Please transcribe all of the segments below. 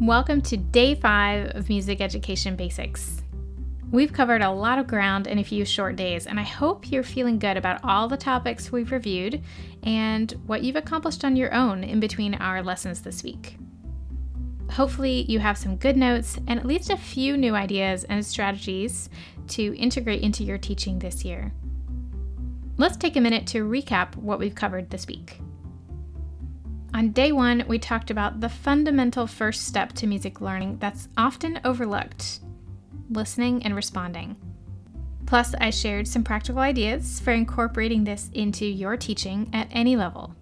Welcome to day five of Music Education Basics. We've covered a lot of ground in a few short days, and I hope you're feeling good about all the topics we've reviewed and what you've accomplished on your own in between our lessons this week. Hopefully, you have some good notes and at least a few new ideas and strategies to integrate into your teaching this year. Let's take a minute to recap what we've covered this week. On day one, we talked about the fundamental first step to music learning that's often overlooked listening and responding. Plus, I shared some practical ideas for incorporating this into your teaching at any level.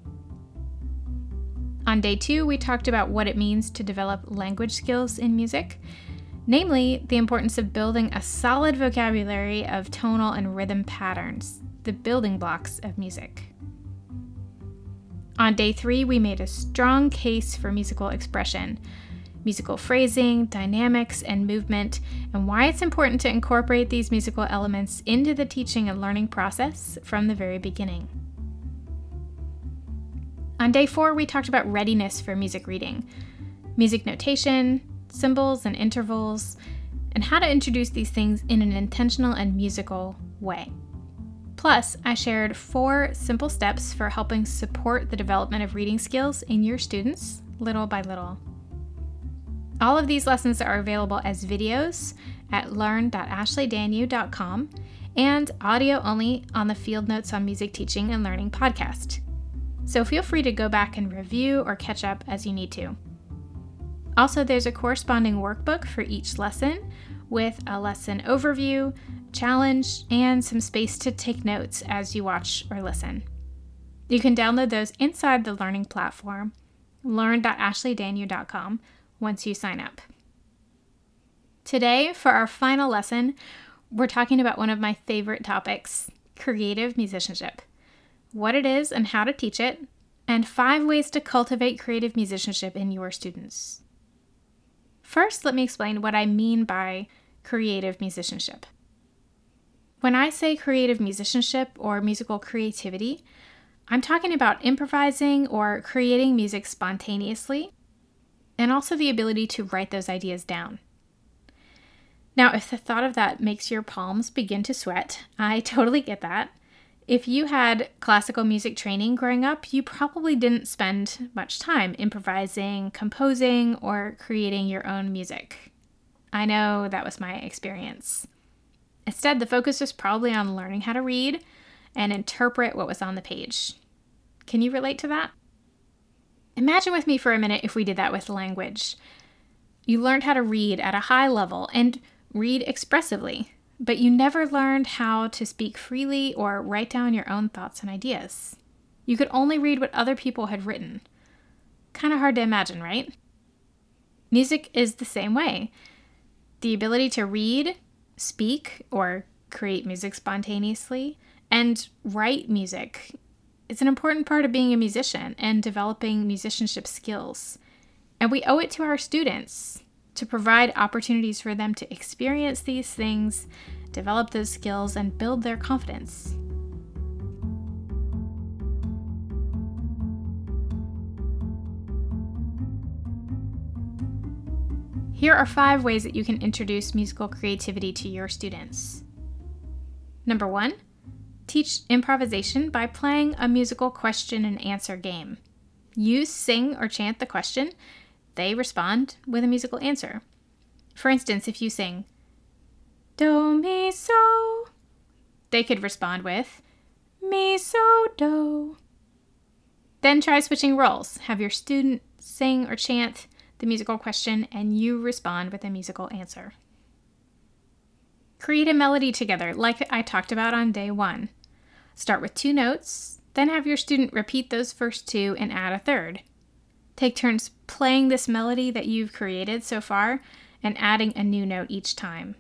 On day two, we talked about what it means to develop language skills in music, namely, the importance of building a solid vocabulary of tonal and rhythm patterns, the building blocks of music. On day three, we made a strong case for musical expression, musical phrasing, dynamics, and movement, and why it's important to incorporate these musical elements into the teaching and learning process from the very beginning. On day four, we talked about readiness for music reading, music notation, symbols and intervals, and how to introduce these things in an intentional and musical way. Plus, I shared four simple steps for helping support the development of reading skills in your students little by little. All of these lessons are available as videos at learn.ashleydanyew.com and audio only on the Field Notes on Music Teaching and Learning podcast. So feel free to go back and review or catch up as you need to. Also, there's a corresponding workbook for each lesson with a lesson overview, challenge, and some space to take notes as you watch or listen. You can download those inside the learning platform, learn.ashleydanyew.com, once you sign up. Today, for our final lesson, we're talking about one of my favorite topics creative musicianship what it is and how to teach it, and five ways to cultivate creative musicianship in your students. First, let me explain what I mean by creative musicianship. When I say creative musicianship or musical creativity, I'm talking about improvising or creating music spontaneously, and also the ability to write those ideas down. Now, if the thought of that makes your palms begin to sweat, I totally get that. If you had classical music training growing up, you probably didn't spend much time improvising, composing, or creating your own music. I know that was my experience. Instead, the focus was probably on learning how to read and interpret what was on the page. Can you relate to that? Imagine with me for a minute if we did that with language. You learned how to read at a high level and read expressively, but you never learned how to speak freely or write down your own thoughts and ideas. You could only read what other people had written. Kind of hard to imagine, right? Music is the same way. The ability to read, speak or create music spontaneously and write music. It's an important part of being a musician and developing musicianship skills. And we owe it to our students to provide opportunities for them to experience these things, develop those skills, and build their confidence. Here are five ways that you can introduce musical creativity to your students. Number one, teach improvisation by playing a musical question and answer game. You sing or chant the question, they respond with a musical answer. For instance, if you sing, Do, mi, so, they could respond with, Mi, so, do. Then try switching roles. Have your student sing or chant the musical question, and you respond with a musical answer. Create a melody together, like I talked about on day one. Start with two notes, then have your student repeat those first two and add a third. Take turns playing this melody that you've created so far and adding a new note each time.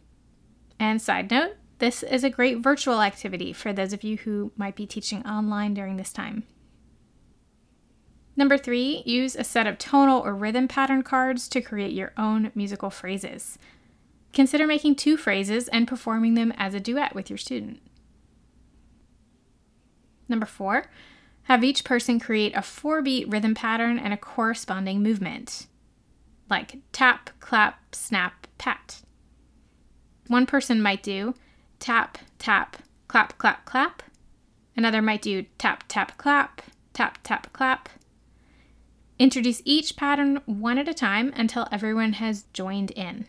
And side note, this is a great virtual activity for those of you who might be teaching online during this time. Number three, use a set of tonal or rhythm pattern cards to create your own musical phrases. Consider making two phrases and performing them as a duet with your student. Number four, have each person create a four beat rhythm pattern and a corresponding movement. like tap, clap, snap, pat. One person might do tap, tap, clap, clap, clap. Another might do tap, tap, clap, tap, tap, clap. Introduce each pattern one at a time until everyone has joined in.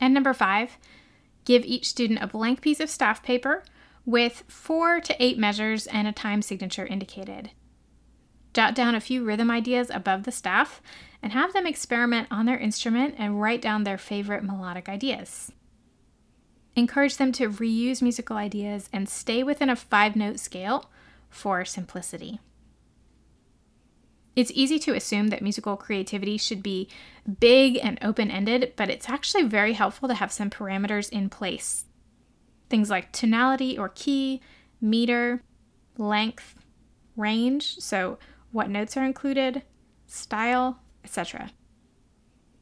And number five, give each student a blank piece of staff paper with four to eight measures and a time signature indicated. Jot down a few rhythm ideas above the staff and have them experiment on their instrument and write down their favorite melodic ideas. Encourage them to reuse musical ideas and stay within a five note scale for simplicity. It's easy to assume that musical creativity should be big and open ended, but it's actually very helpful to have some parameters in place. Things like tonality or key, meter, length, range, so what notes are included, style, etc.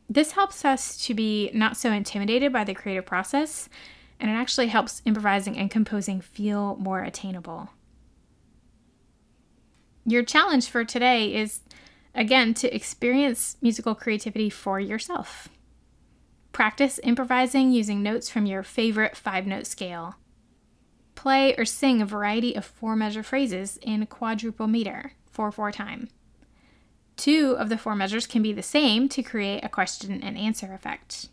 This helps us to be not so intimidated by the creative process, and it actually helps improvising and composing feel more attainable. Your challenge for today is, again, to experience musical creativity for yourself. Practice improvising using notes from your favorite five note scale. Play or sing a variety of four measure phrases in quadruple meter, 4 4 time. Two of the four measures can be the same to create a question and answer effect.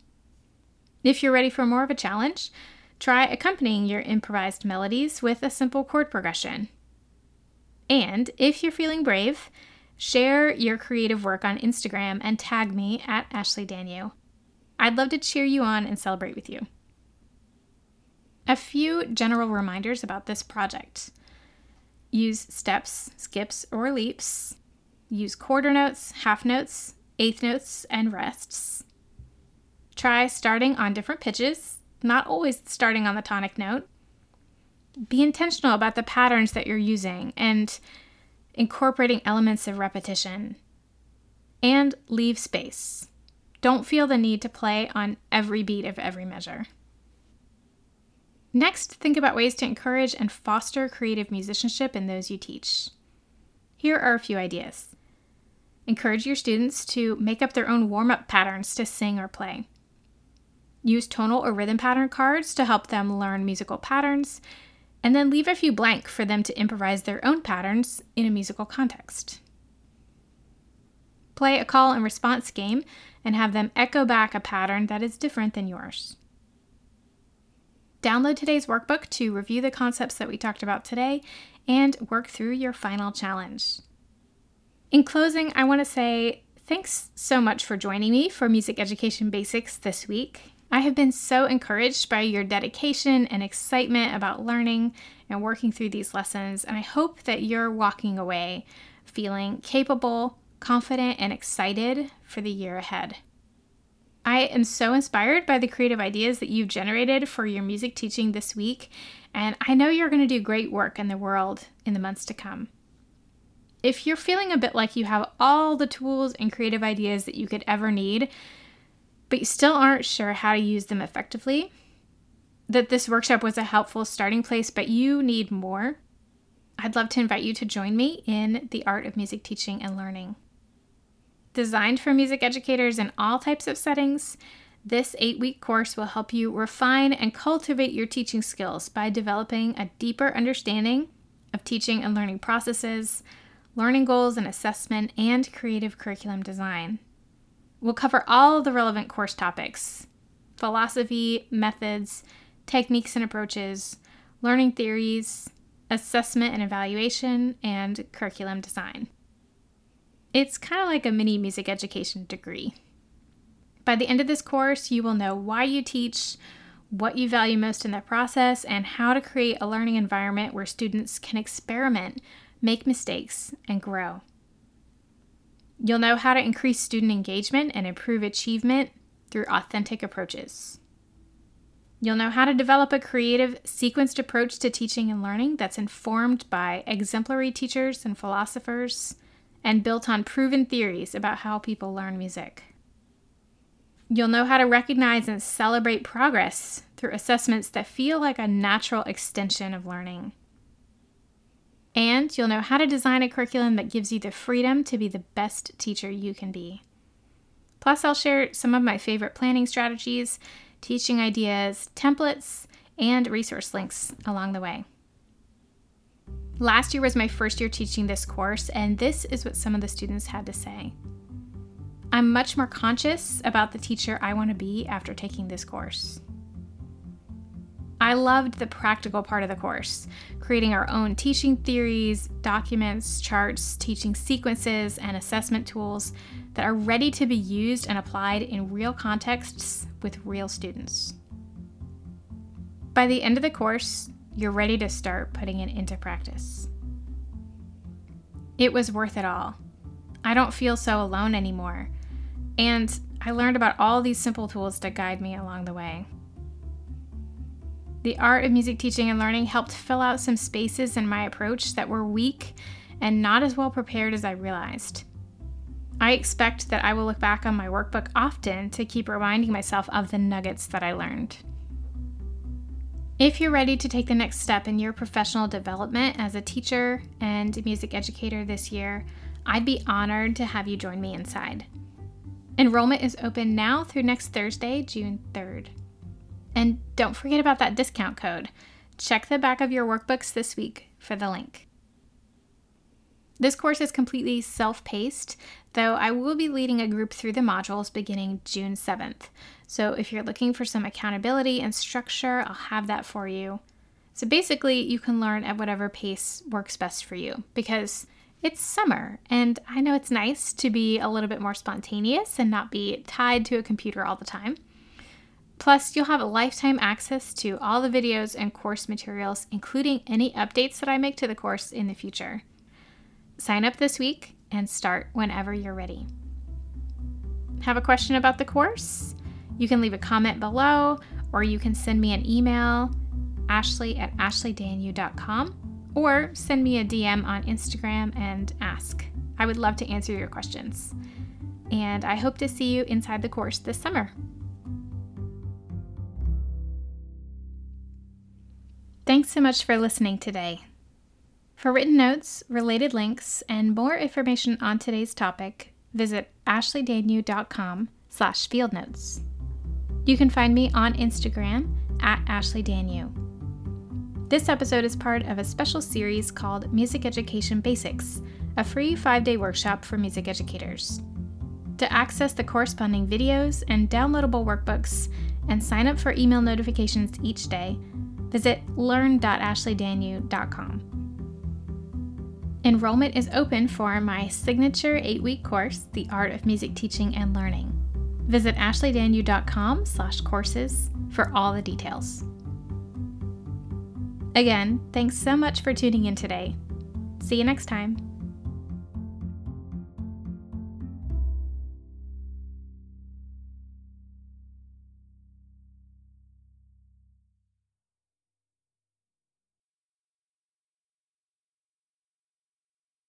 If you're ready for more of a challenge, try accompanying your improvised melodies with a simple chord progression. And if you're feeling brave, share your creative work on Instagram and tag me at Ashley Danyew. I'd love to cheer you on and celebrate with you. A few general reminders about this project. Use steps, skips, or leaps. Use quarter notes, half notes, eighth notes, and rests. Try starting on different pitches, not always starting on the tonic note. Be intentional about the patterns that you're using and incorporating elements of repetition. And leave space. Don't feel the need to play on every beat of every measure. Next, think about ways to encourage and foster creative musicianship in those you teach. Here are a few ideas. Encourage your students to make up their own warm up patterns to sing or play. Use tonal or rhythm pattern cards to help them learn musical patterns, and then leave a few blank for them to improvise their own patterns in a musical context. Play a call and response game and have them echo back a pattern that is different than yours. Download today's workbook to review the concepts that we talked about today and work through your final challenge. In closing, I want to say thanks so much for joining me for Music Education Basics this week. I have been so encouraged by your dedication and excitement about learning and working through these lessons, and I hope that you're walking away feeling capable, confident, and excited for the year ahead. I am so inspired by the creative ideas that you've generated for your music teaching this week, and I know you're going to do great work in the world in the months to come. If you're feeling a bit like you have all the tools and creative ideas that you could ever need, but you still aren't sure how to use them effectively, that this workshop was a helpful starting place, but you need more, I'd love to invite you to join me in the art of music teaching and learning. Designed for music educators in all types of settings, this eight week course will help you refine and cultivate your teaching skills by developing a deeper understanding of teaching and learning processes, learning goals and assessment, and creative curriculum design. We'll cover all the relevant course topics philosophy, methods, techniques and approaches, learning theories, assessment and evaluation, and curriculum design. It's kind of like a mini music education degree. By the end of this course, you will know why you teach, what you value most in the process, and how to create a learning environment where students can experiment, make mistakes, and grow. You'll know how to increase student engagement and improve achievement through authentic approaches. You'll know how to develop a creative, sequenced approach to teaching and learning that's informed by exemplary teachers and philosophers and built on proven theories about how people learn music. You'll know how to recognize and celebrate progress through assessments that feel like a natural extension of learning. And you'll know how to design a curriculum that gives you the freedom to be the best teacher you can be. Plus, I'll share some of my favorite planning strategies, teaching ideas, templates, and resource links along the way. Last year was my first year teaching this course, and this is what some of the students had to say. I'm much more conscious about the teacher I want to be after taking this course. I loved the practical part of the course, creating our own teaching theories, documents, charts, teaching sequences, and assessment tools that are ready to be used and applied in real contexts with real students. By the end of the course, you're ready to start putting it into practice. It was worth it all. I don't feel so alone anymore. And I learned about all these simple tools to guide me along the way. The art of music teaching and learning helped fill out some spaces in my approach that were weak and not as well prepared as I realized. I expect that I will look back on my workbook often to keep reminding myself of the nuggets that I learned. If you're ready to take the next step in your professional development as a teacher and music educator this year, I'd be honored to have you join me inside. Enrollment is open now through next Thursday, June 3rd. And don't forget about that discount code. Check the back of your workbooks this week for the link. This course is completely self paced, though I will be leading a group through the modules beginning June 7th. So if you're looking for some accountability and structure, I'll have that for you. So basically, you can learn at whatever pace works best for you because it's summer and I know it's nice to be a little bit more spontaneous and not be tied to a computer all the time. Plus, you'll have a lifetime access to all the videos and course materials, including any updates that I make to the course in the future. Sign up this week and start whenever you're ready. Have a question about the course? You can leave a comment below or you can send me an email, ashley at ashleydanyew.com, or send me a DM on Instagram and ask. I would love to answer your questions. And I hope to see you inside the course this summer. Thanks so much for listening today. For written notes, related links, and more information on today's topic, visit ashleydanyew.com slash field notes. You can find me on Instagram at ashleydanyew. This episode is part of a special series called Music Education Basics, a free five day workshop for music educators. To access the corresponding videos and downloadable workbooks and sign up for email notifications each day, visit learn.ashleydanyew.com. Enrollment is open for my signature eight week course, The Art of Music Teaching and Learning. Visit ashleydanyew.com slash courses for all the details. Again, thanks so much for tuning in today. See you next time.